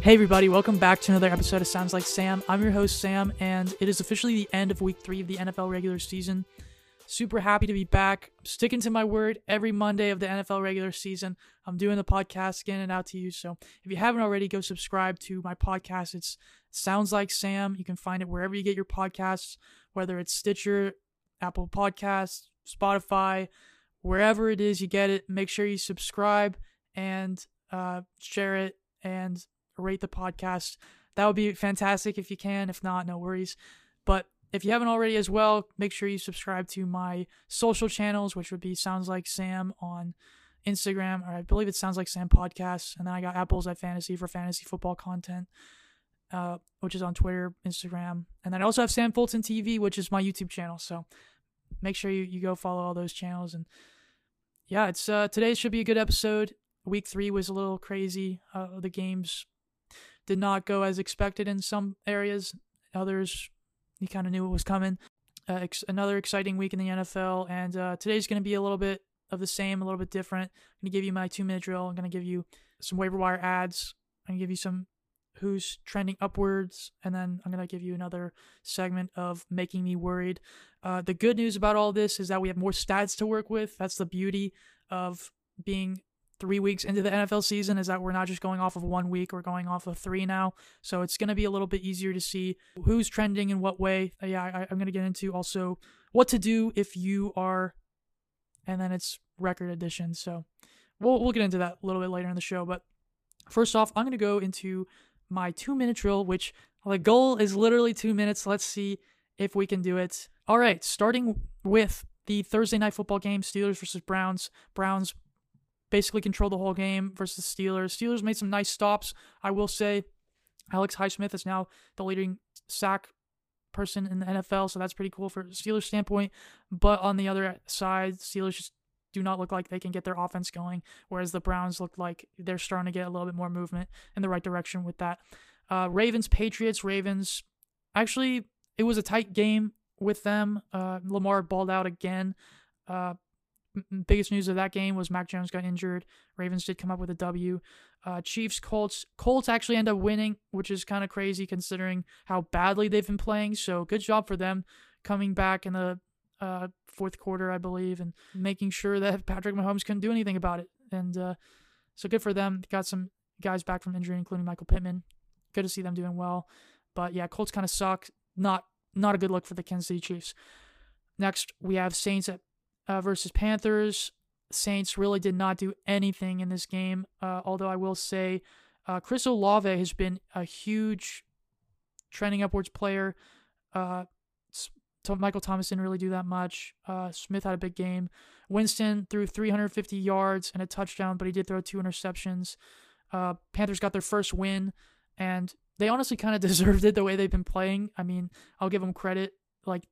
Hey, everybody, welcome back to another episode of Sounds Like Sam. I'm your host, Sam, and it is officially the end of week three of the NFL regular season. Super happy to be back. sticking to my word every Monday of the NFL regular season. I'm doing the podcast, getting and out to you. So if you haven't already, go subscribe to my podcast. It's Sounds Like Sam. You can find it wherever you get your podcasts, whether it's Stitcher, Apple Podcasts, Spotify, wherever it is you get it. Make sure you subscribe and uh, share it and rate the podcast. That would be fantastic if you can. If not, no worries. But if you haven't already as well, make sure you subscribe to my social channels, which would be Sounds Like Sam on Instagram, or I believe it sounds like Sam Podcasts. And then I got Apples at Fantasy for fantasy football content, uh, which is on Twitter, Instagram. And then I also have Sam Fulton TV, which is my YouTube channel. So make sure you, you go follow all those channels. And yeah, it's uh, today should be a good episode. Week three was a little crazy. Uh, the games did not go as expected in some areas. Others, you kind of knew it was coming. Uh, ex- another exciting week in the NFL, and uh, today's going to be a little bit of the same, a little bit different. I'm going to give you my two minute drill. I'm going to give you some waiver wire ads. I'm going to give you some who's trending upwards, and then I'm going to give you another segment of making me worried. Uh, the good news about all this is that we have more stats to work with. That's the beauty of being three weeks into the NFL season is that we're not just going off of one week, we're going off of three now. So it's going to be a little bit easier to see who's trending in what way. Uh, yeah, I, I'm going to get into also what to do if you are, and then it's record edition. So we'll, we'll get into that a little bit later in the show. But first off, I'm going to go into my two minute drill, which the goal is literally two minutes. Let's see if we can do it. All right, starting with the Thursday night football game, Steelers versus Browns. Browns basically controlled the whole game versus Steelers. Steelers made some nice stops, I will say. Alex Highsmith is now the leading sack person in the NFL, so that's pretty cool for Steelers standpoint. But on the other side, Steelers just do not look like they can get their offense going, whereas the Browns look like they're starting to get a little bit more movement in the right direction with that. Uh, Ravens, Patriots, Ravens. Actually, it was a tight game with them. Uh, Lamar balled out again. Uh, biggest news of that game was Mac Jones got injured. Ravens did come up with a W. Uh, Chiefs, Colts. Colts actually end up winning, which is kind of crazy considering how badly they've been playing. So good job for them coming back in the uh, fourth quarter, I believe, and making sure that Patrick Mahomes couldn't do anything about it. And uh, so good for them. Got some guys back from injury, including Michael Pittman. Good to see them doing well. But yeah, Colts kind of suck. Not not a good look for the Kansas City Chiefs. Next, we have Saints at uh, versus Panthers. Saints really did not do anything in this game. Uh, although I will say, uh, Chris Olave has been a huge trending upwards player. Uh, Michael Thomas didn't really do that much. Uh, Smith had a big game. Winston threw 350 yards and a touchdown, but he did throw two interceptions. Uh, Panthers got their first win, and they honestly kind of deserved it the way they've been playing. I mean, I'll give them credit. Like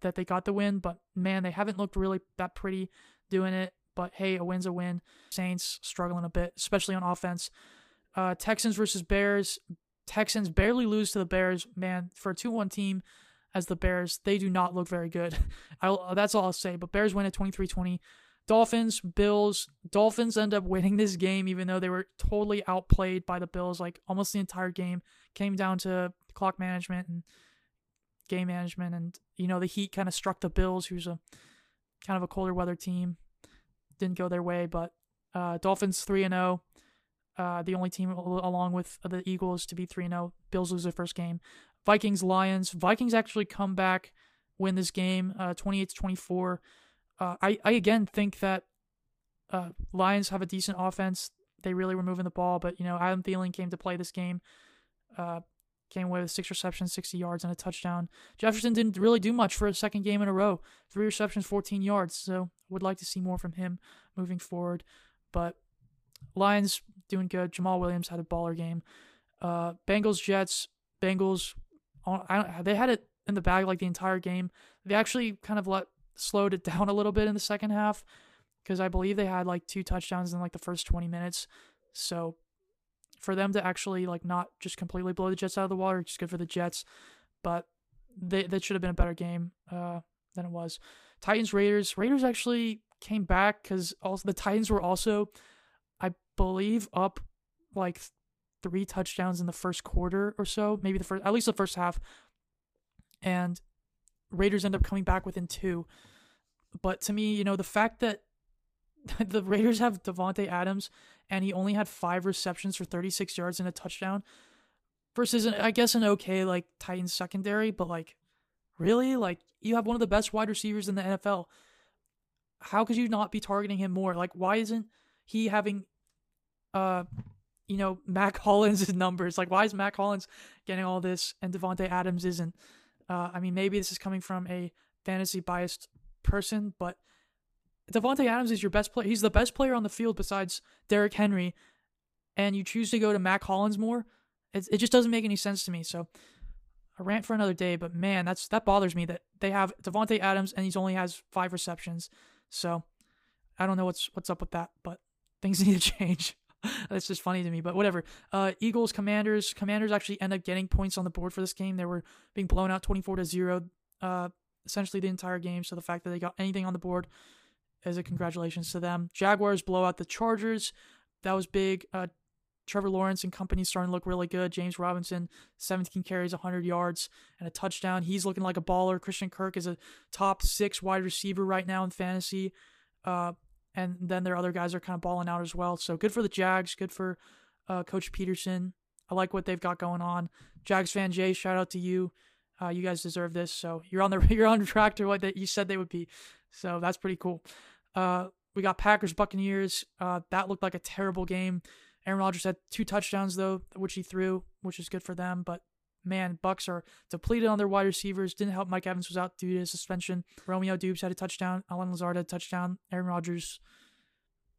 that they got the win, but man, they haven't looked really that pretty doing it. But hey, a win's a win. Saints struggling a bit, especially on offense. Uh, Texans versus Bears. Texans barely lose to the Bears. Man, for a 2 1 team as the Bears, they do not look very good. I'll, that's all I'll say. But Bears win at 23 20. Dolphins, Bills. Dolphins end up winning this game, even though they were totally outplayed by the Bills, like almost the entire game. Came down to clock management and game management, and you know the Heat kind of struck the Bills, who's a kind of a colder weather team. Didn't go their way, but uh, Dolphins three and zero. Oh, uh, the only team along with the Eagles to be three and zero. Oh. Bills lose their first game. Vikings Lions. Vikings actually come back, win this game, uh, twenty eight to twenty four. Uh, I I again think that uh, Lions have a decent offense. They really were moving the ball, but you know Adam Thielen came to play this game. Uh, Came away with six receptions, 60 yards, and a touchdown. Jefferson didn't really do much for a second game in a row. Three receptions, 14 yards. So would like to see more from him moving forward. But Lions doing good. Jamaal Williams had a baller game. Uh, Bengals, Jets. Bengals, I don't, they had it in the bag like the entire game. They actually kind of let slowed it down a little bit in the second half because I believe they had like two touchdowns in like the first 20 minutes. So for them to actually like not just completely blow the Jets out of the water. It's good for the Jets, but they that should have been a better game uh, than it was. Titans Raiders Raiders actually came back because also the Titans were also, I believe, up like three touchdowns in the first quarter or so, maybe the first, at least the first half. And Raiders end up coming back within two. But to me, you know, the fact that the Raiders have Davante Adams and he only had five receptions for 36 yards and a touchdown versus, an, I guess, an okay, like, Titans secondary, but, like, really? Like, you have one of the best wide receivers in the NFL. How could you not be targeting him more? Like, why isn't he having, uh, you know, Mack Hollins' numbers? Like, why is Mack Hollins getting all this and Davante Adams isn't? Uh, I mean, maybe this is coming from a fantasy biased person, but Davante Adams is your best player. He's the best player on the field besides Derrick Henry, and you choose to go to Mack Hollins more. It it just doesn't make any sense to me. So a rant for another day, but man, that's that bothers me that they have Davante Adams and he's only has five receptions. So I don't know what's what's up with that, but things need to change. That's just funny to me, but whatever. Uh, Eagles, Commanders. Commanders actually end up getting points on the board for this game. They were being blown out 24 to 0 uh, essentially the entire game. So the fact that they got anything on the board is a congratulations to them. Jaguars blow out the Chargers. That was big. Uh, Trevor Lawrence and company starting to look really good. James Robinson, 17 carries, 100 yards, and a touchdown. He's looking like a baller. Christian Kirk is a top six wide receiver right now in fantasy. Uh, and then their other guys are kind of balling out as well. So good for the Jags. Good for uh, Coach Pederson. I like what they've got going on. Jags fan Jay, shout out to you. Uh, you guys deserve this. So you're on the you're on track to what that you said they would be. So that's pretty cool. Uh, we got Packers Buccaneers. Uh, that looked like a terrible game. Aaron Rodgers had two touchdowns though, which he threw, which is good for them. But man, Bucks are depleted on their wide receivers. Didn't help. Mike Evans was out due to suspension. Romeo Doubs had a touchdown. Allen Lazard had a touchdown. Aaron Rodgers,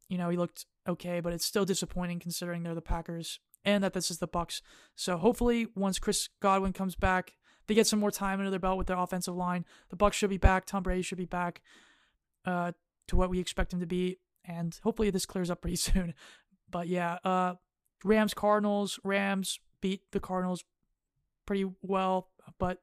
you know, he looked okay, but it's still disappointing considering they're the Packers and that this is the Bucks. So hopefully, once Chris Godwin comes back, they get some more time under their belt with their offensive line. The Bucks should be back. Tom Brady should be back uh, to what we expect him to be, and hopefully this clears up pretty soon. But yeah, uh, Rams Cardinals. Rams beat the Cardinals pretty well, but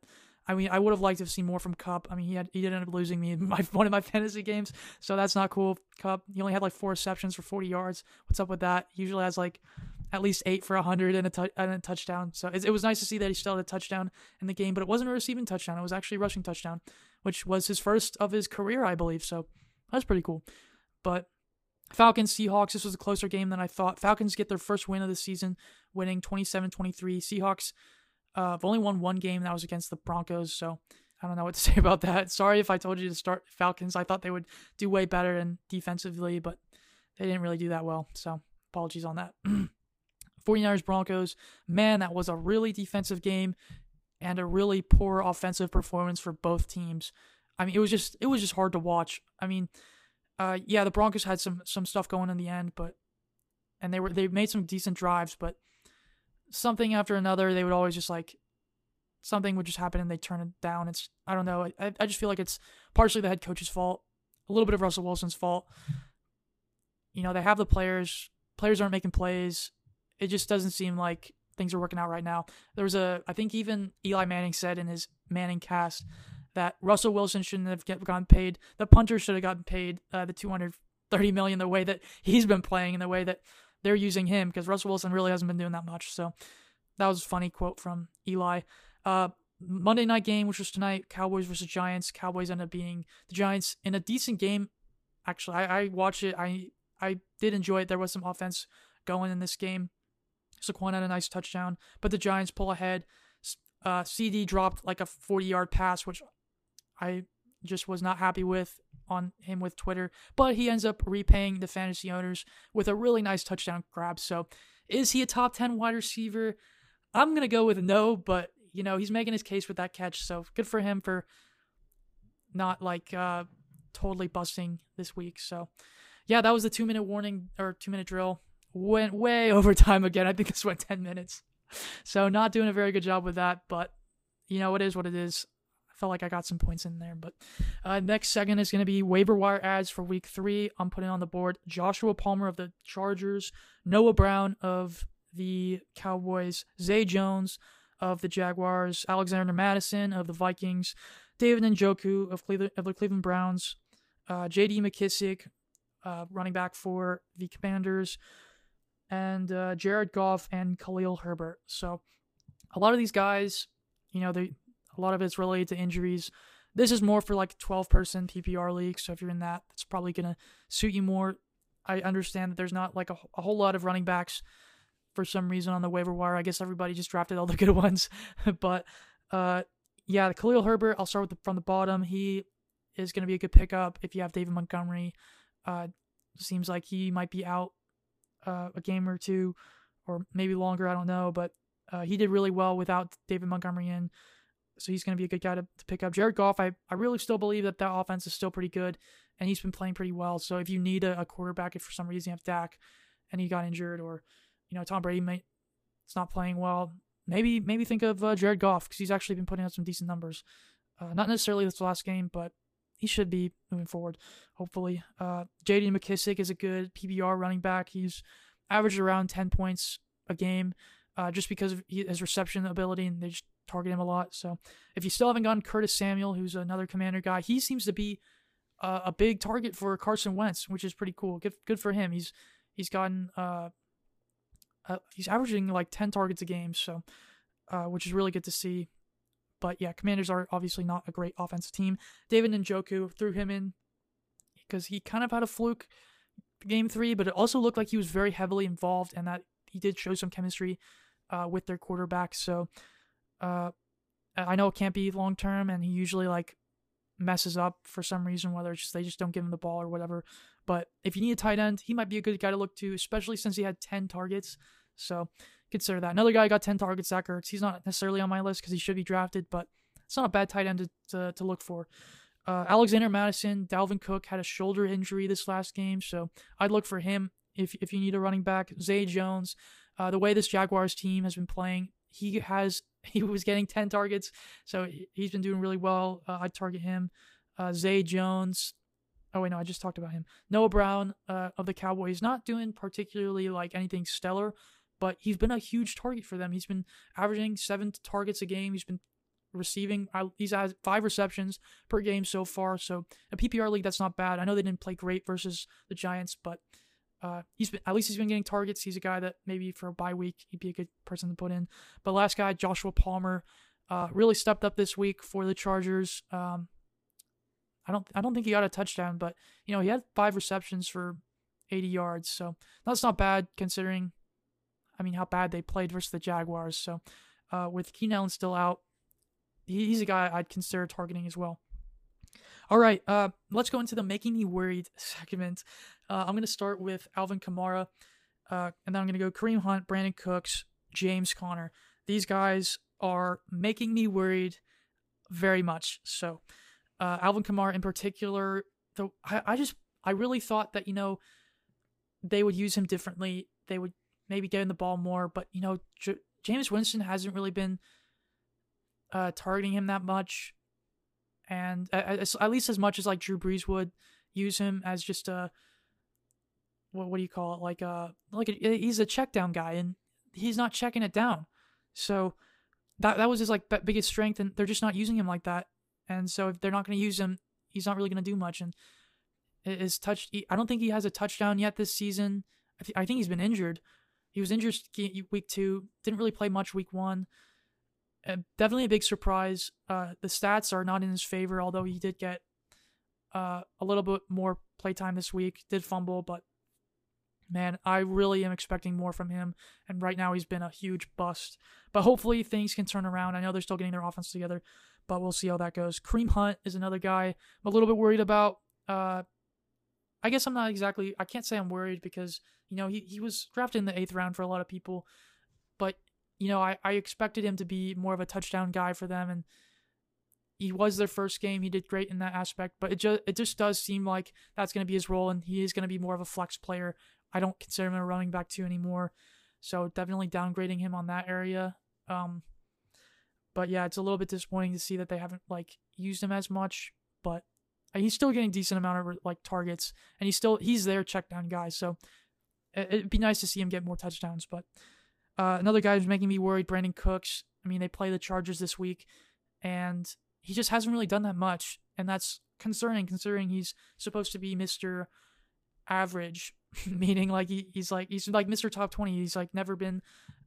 I mean, I would have liked to have seen more from Kupp. I mean, he had he did end up losing me my one of my fantasy games, so that's not cool. Kupp, he only had like four receptions for 40 yards. What's up with that? He usually has like at least eight for 100 and a, t- and a touchdown. So it, it was nice to see that he still had a touchdown in the game, but it wasn't a receiving touchdown. It was actually a rushing touchdown, which was his first of his career, I believe. So that's pretty cool. But Falcons, Seahawks, this was a closer game than I thought. Falcons get their first win of the season, winning 27 23. Seahawks uh, have only won one game, that was against the Broncos. So I don't know what to say about that. Sorry if I told you to start Falcons. I thought they would do way better and defensively, but they didn't really do that well. So apologies on that. 49ers Broncos, man, that was a really defensive game and a really poor offensive performance for both teams. I mean, it was just it was just hard to watch. I mean, uh, yeah, the Broncos had some some stuff going in the end, but and they were they made some decent drives, but something after another, they would always just like something would just happen and they turn it down. It's I don't know. I I just feel like it's partially the head coach's fault, a little bit of Russell Wilson's fault. You know, they have the players. Players aren't making plays. It just doesn't seem like things are working out right now. There was a I think even Eli Manning said in his ManningCast that Russell Wilson shouldn't have get, gotten paid. The punter should have gotten paid uh, the 230 million the way that he's been playing and the way that they're using him because Russell Wilson really hasn't been doing that much. So that was a funny quote from Eli. Uh, Monday night game, which was tonight, Cowboys versus Giants. Cowboys end up beating the Giants in a decent game. Actually, I, I watched it. I I did enjoy it. There was some offense going in this game. Saquon had a nice touchdown, but the Giants pull ahead. Uh, CeeDee dropped like a 40 yard pass, which I just was not happy with on him with Twitter, but he ends up repaying the fantasy owners with a really nice touchdown grab. So, is he a top 10 wide receiver? I'm going to go with no, but you know, he's making his case with that catch. So, good for him for not like uh totally busting this week. So, yeah, that was the 2-minute warning or 2-minute drill. Went way over time again. I think this went 10 minutes. So, not doing a very good job with that, but you know, it is what it is felt like I got some points in there. But uh, next second is going to be waiver wire ads for week three. I'm putting on the board Joshua Palmer of the Chargers, Noah Brown of the Cowboys, Zay Jones of the Jaguars, Alexander Mattison of the Vikings, David Njoku of, Cleveland, of the Cleveland Browns, uh, J.D. McKissic, uh, running back for the Commanders, and uh, Jared Goff and Khalil Herbert. So a lot of these guys, you know, they a lot of it's related to injuries. This is more for like 12 person PPR league. So if you're in that, it's probably going to suit you more. I understand that there's not like a, a whole lot of running backs for some reason on the waiver wire. I guess everybody just drafted all the good ones. but uh, yeah, Khalil Herbert, I'll start with the, from the bottom. He is going to be a good pickup if you have David Montgomery. Uh, seems like he might be out uh, a game or two, or maybe longer. I don't know, but uh, he did really well without David Montgomery in, so he's going to be a good guy to, to pick up. Jared Goff, I, I really still believe that that offense is still pretty good, and he's been playing pretty well. So if you need a, a quarterback, if for some reason you have Dak, and he got injured, or you know Tom Brady might it's not playing well, maybe maybe think of uh, Jared Goff because he's actually been putting out some decent numbers. Uh, not necessarily this last game, but he should be moving forward, hopefully. Uh, J.D. McKissic is a good PPR running back. He's averaged around 10 points a game uh, just because of his reception ability, and they just target him a lot. So if you still haven't gotten Curtis Samuel, who's another commander guy, he seems to be uh, a big target for Carson Wentz, which is pretty cool. Good, good for him. He's he's gotten uh, uh he's averaging like 10 targets a game, so uh, which is really good to see. But yeah, Commanders are obviously not a great offensive team. David Njoku threw him in because he kind of had a fluke game three, but it also looked like he was very heavily involved and that he did show some chemistry uh, with their quarterback. So uh, I know it can't be long term, and he usually like messes up for some reason, whether it's just they just don't give him the ball or whatever. But if you need a tight end, he might be a good guy to look to, especially since he had 10 targets. So consider that. Another guy got 10 targets, Zach Ertz. He's not necessarily on my list because he should be drafted, but it's not a bad tight end to, to, to look for. Uh, Alexander Mattison, Dalvin Cook had a shoulder injury this last game, so I'd look for him if if you need a running back. Zay Jones, uh, the way this Jaguars team has been playing, he has he was getting 10 targets, so he's been doing really well. Uh, I'd target him. Uh, Zay Jones. Oh wait, no, I just talked about him. Noah Brown uh, of the Cowboys, not doing particularly like anything stellar, but he's been a huge target for them. He's been averaging seven targets a game. He's been receiving. He's had five receptions per game so far. So a PPR league, that's not bad. I know they didn't play great versus the Giants, but uh, he's been at least he's been getting targets. He's a guy that maybe for a bye week he'd be a good person to put in. But last guy, Joshua Palmer, uh, really stepped up this week for the Chargers. Um, I don't I don't think he got a touchdown, but you know he had five receptions for 80 yards, so that's not bad considering I mean, how bad they played versus the Jaguars. So, uh, with Keenan Allen still out, he, he's a guy I'd consider targeting as well. All right, uh, let's go into the making me worried segment. Uh, I'm going to start with Alvin Kamara, uh, and then I'm going to go Kareem Hunt, Brandin Cooks, James Conner. These guys are making me worried very much. So, uh, Alvin Kamara in particular, though, I, I just I really thought that you know they would use him differently. They would maybe getting the ball more. But you know, J- Jameis Winston hasn't really been uh, targeting him that much, and at, at, least as much as like Drew Brees would use him as just a what what do you call it like a like a, he's a check down guy and he's not checking it down. So that that was his like biggest strength, and they're just not using him like that. And so if they're not going to use him, he's not really going to do much. And his touch, I don't think he has a touchdown yet this season. I, th- I think he's been injured, he was injured week two, didn't really play much week one. Uh, definitely a big surprise. Uh, the stats are not in his favor, although he did get uh, a little bit more playtime this week. Did fumble, but man, I really am expecting more from him. And right now, he's been a huge bust. But hopefully, things can turn around. I know they're still getting their offense together, but we'll see how that goes. Kareem Hunt is another guy I'm a little bit worried about. Uh, I guess I'm not exactly. I can't say I'm worried because you know he he was drafted in the eighth round for a lot of people, you know I I expected him to be more of a touchdown guy for them, and he was their first game. He did great in that aspect, but it just it just does seem like that's going to be his role, and he is going to be more of a flex player. I don't consider him a running back two anymore, so definitely downgrading him on that area. Um, but yeah, it's a little bit disappointing to see that they haven't like used him as much, but he's still getting decent amount of like targets, and he's still he's their check down guy. So it'd be nice to see him get more touchdowns. But uh, another guy who's making me worried, Brandin Cooks. I mean, they play the Chargers this week, and he just hasn't really done that much, and that's concerning considering he's supposed to be Mister Average meaning like he, he's like he's like Mr. Top 20. He's like never been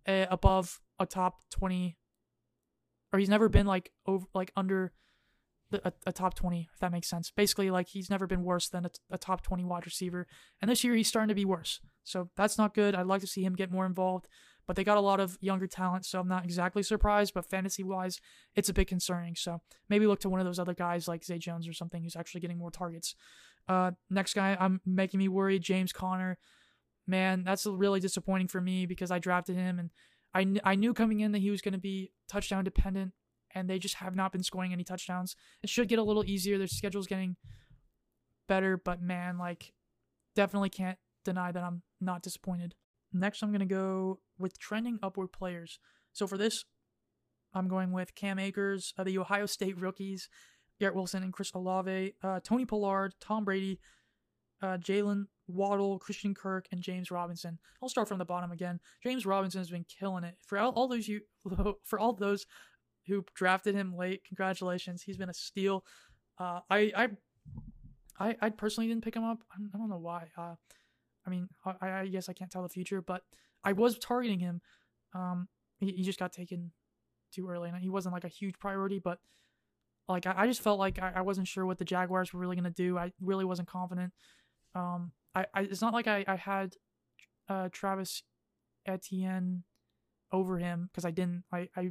uh, above a top 20 or he's never been like over like under a, a, top 20 if that makes sense basically like he's never been worse than a, a, top 20 wide receiver and this year he's starting to be worse so that's not good i'd like to see him get more involved but they got a lot of younger talent so i'm not exactly surprised but fantasy wise it's a bit concerning so maybe look to one of those other guys like zay jones or something who's actually getting more targets uh, next guy i'm making me worry, james conner man that's really disappointing for me because i drafted him and I, kn- I knew coming in that he was going to be touchdown dependent, and they just have not been scoring any touchdowns. It should get a little easier. Their schedule's getting better, but man, like, definitely can't deny that I'm not disappointed. Next, I'm going to go with trending upward players. So for this, I'm going with Cam Akers, uh, the Ohio State rookies, Garrett Wilson and Chris Olave, uh, Tony Pollard, Tom Brady, uh, Jalen Waddle, Christian Kirk, and James Robinson. I'll start from the bottom again. James Robinson has been killing it for all, all those you for all those who drafted him late. Congratulations, he's been a steal. Uh, I I I I personally didn't pick him up. I don't know why. Uh, I mean, I, I guess I can't tell the future, but I was targeting him. Um, he, he just got taken too early, and he wasn't like a huge priority, but like I, I just felt like I, I wasn't sure what the Jaguars were really gonna do. I really wasn't confident. Um, I, I it's not like I, I had uh, Travis Etienne over him because I didn't. I, I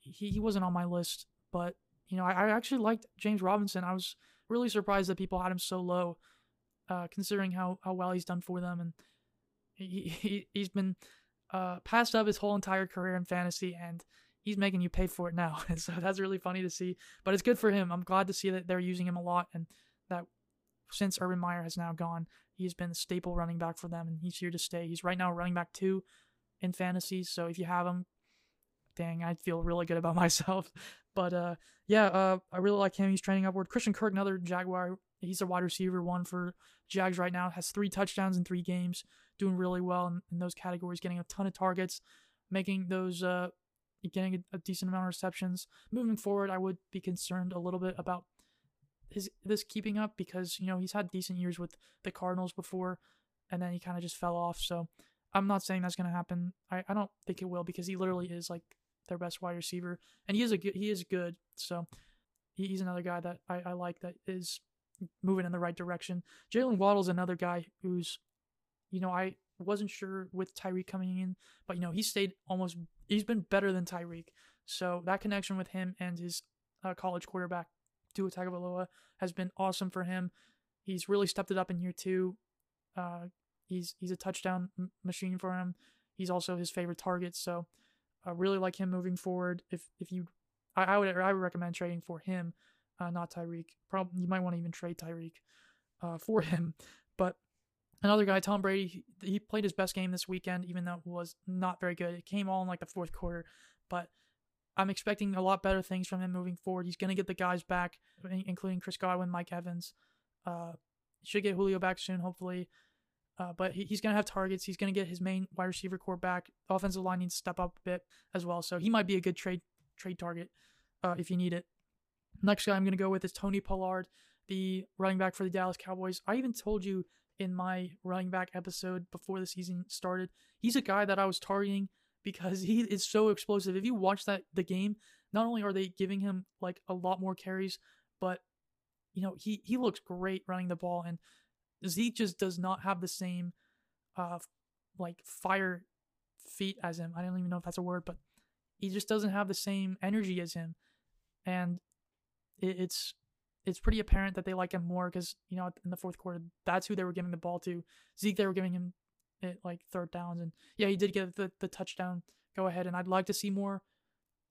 he, he wasn't on my list, but you know I, I actually liked James Robinson. I was really surprised that people had him so low, uh, considering how, how well he's done for them, and he, he he's been uh, passed up his whole entire career in fantasy, and he's making you pay for it now. And so that's really funny to see. But it's good for him. I'm glad to see that they're using him a lot, and that since Urban Meyer has now gone, he's been a staple running back for them, and he's here to stay. He's right now running back two in fantasy. So if you have him, dang, I feel really good about myself. But uh, yeah, uh, I really like him. He's trending upward. Christian Kirk, another Jaguar. He's a wide receiver one for Jags right now. Has three touchdowns in three games, doing really well in, in those categories, getting a ton of targets, making those uh, getting a, a decent amount of receptions. Moving forward, I would be concerned a little bit about his this keeping up because you know he's had decent years with the Cardinals before, and then he kind of just fell off. So I'm not saying that's gonna happen. I, I don't think it will because he literally is like their best wide receiver, and he is a good, he is good. So he's another guy that I, I like that is moving in the right direction. Jalen Waddle's another guy who's, you know, I wasn't sure with Tyreek coming in, but you know he stayed almost. He's been better than Tyreek. So that connection with him and his uh, college quarterback Tua Tagovailoa has been awesome for him. He's really stepped it up in year two. Uh, he's he's a touchdown m- machine for him. He's also his favorite target, so I really like him moving forward. If if you, I, I would I would recommend trading for him, uh, not Tyreek. Probably you might want to even trade Tyreek uh, for him. But another guy, Tom Brady, he, played his best game this weekend, even though it was not very good. It came all in like the fourth quarter, but I'm expecting a lot better things from him moving forward. He's going to get the guys back, including Chris Godwin, Mike Evans. Uh, should get Julio back soon, hopefully. Uh, but he, he's going to have targets. He's going to get his main wide receiver core back. Offensive line needs to step up a bit as well. So he might be a good trade trade target uh, if you need it. Next guy I'm going to go with is Tony Pollard, the running back for the Dallas Cowboys. I even told you in my running back episode before the season started, he's a guy that I was targeting because he is so explosive. If you watch that the game, not only are they giving him like a lot more carries, but you know he he looks great running the ball, and Zeke just does not have the same uh like fire feet as him. I don't even know if that's a word, but he just doesn't have the same energy as him, and it, it's it's pretty apparent that they like him more because you know in the fourth quarter that's who they were giving the ball to. Zeke they were giving him it like third downs, and yeah, he did get the the touchdown go ahead, and I'd like to see more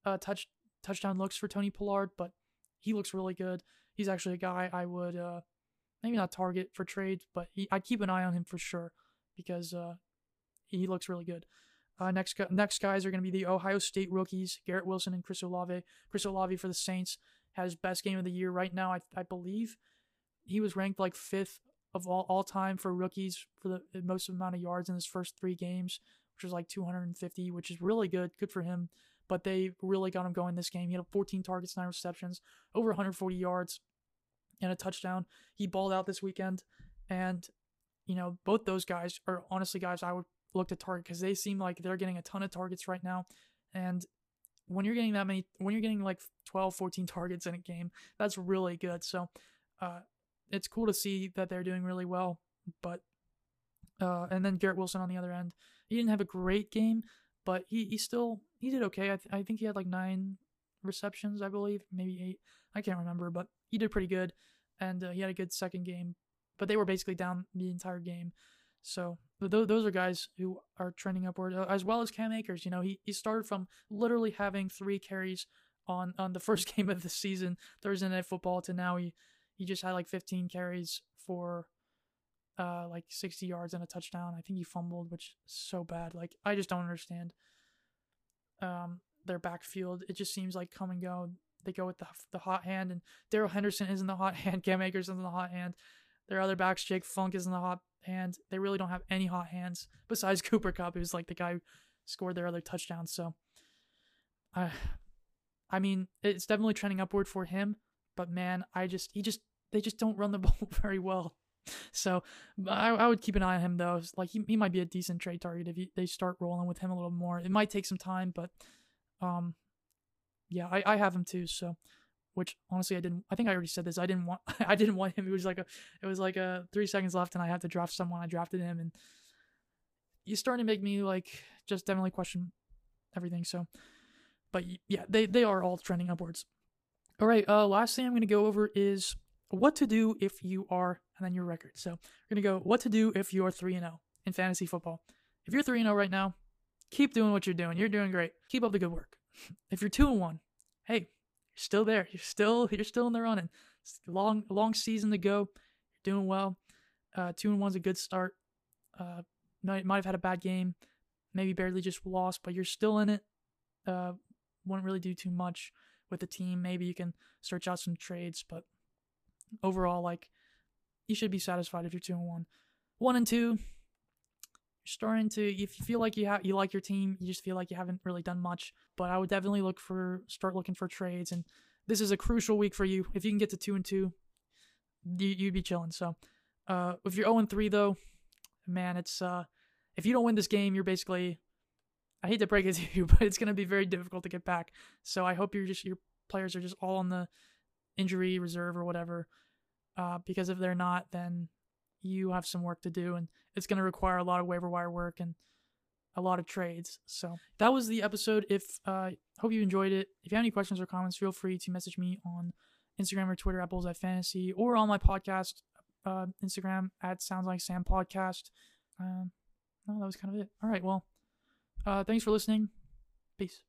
uh touch touchdown looks for Tony Pollard, but he looks really good. He's actually a guy I would uh maybe not target for trades, but he, I'd keep an eye on him for sure because uh he looks really good. Uh, next next guys are going to be the Ohio State rookies, Garrett Wilson and Chris Olave. Chris Olave for the Saints has best game of the year right now. I I believe he was ranked like fifth of all, all time for rookies for the most amount of yards in his first three games, which was like 250, which is really good. Good for him. But they really got him going this game. He had 14 targets, nine receptions, over 140 yards, and a touchdown. He balled out this weekend, and you know, both those guys are honestly guys I would look to target because they seem like they're getting a ton of targets right now. And when you're getting that many, when you're getting like 12, 14 targets in a game, that's really good. So, uh, it's cool to see that they're doing really well. But, uh, and then Garrett Wilson on the other end, he didn't have a great game, but he, he still, he did okay. I, th- I think he had like nine receptions, I believe, maybe eight. I can't remember, but he did pretty good. And uh, he had a good second game, but they were basically down the entire game. So th- those are guys who are trending upward, as well as Cam Akers. You know, he, he started from literally having three carries on on the first game of the season, Thursday Night Football, to now he he just had like 15 carries for uh like 60 yards and a touchdown. I think he fumbled, which is so bad. Like I just don't understand um their backfield. It just seems like come and go. They go with the the hot hand, and Darrell Henderson isn't the hot hand. Cam Akers isn't the hot hand. Their other backs, Jake Funk, isn't the hot hand. They really don't have any hot hands besides Cooper Kupp, who's like the guy who scored their other touchdown. So, I, I mean, it's definitely trending upward for him. But man, I just he just they just don't run the ball very well. So I, I would keep an eye on him though. Like he, he might be a decent trade target if you, they start rolling with him a little more. It might take some time, but um, yeah, I, I have him too. So which honestly I didn't. I think I already said this. I didn't want. I didn't want him. It was like a. It was like a three seconds left, and I had to draft someone. I drafted him, and he's starting to make me like just definitely question everything. So, but yeah, they they are all trending upwards. All right. Uh, last thing I'm gonna go over is what to do if you are, and then your record. So we're gonna go what to do if you are three and zero oh in fantasy football. If you're three and zero oh right now, keep doing what you're doing. You're doing great. Keep up the good work. If you're two and one, hey, you're still there. You're still you're still in the running. It's long long season to go. You're doing well. Uh, two and one's a good start. Uh, might might have had a bad game, maybe barely just lost, but you're still in it. Uh, won't really do too much with the team. Maybe you can search out some trades, but overall, like you should be satisfied if you're two and one. One and two, starting to if you feel like you have you like your team, you just feel like you haven't really done much. But I would definitely look for start looking for trades, and this is a crucial week for you. If you can get to two and two, you, would be chilling. So, uh, if you're zero oh and three though, man, it's uh, if you don't win this game, you're basically I hate to break it to you, but it's gonna be very difficult to get back. So I hope you're just your players are just all on the injury reserve or whatever. Uh, because if they're not, then you have some work to do, and it's going to require a lot of waiver wire work and a lot of trades. So that was the episode. If uh, hope you enjoyed it. If you have any questions or comments, feel free to message me on Instagram or Twitter at Bulls at Fantasy or on my podcast uh, Instagram at Sounds Like Sam Podcast. Um, no, that was kind of it. All right, well, uh, thanks for listening. Peace.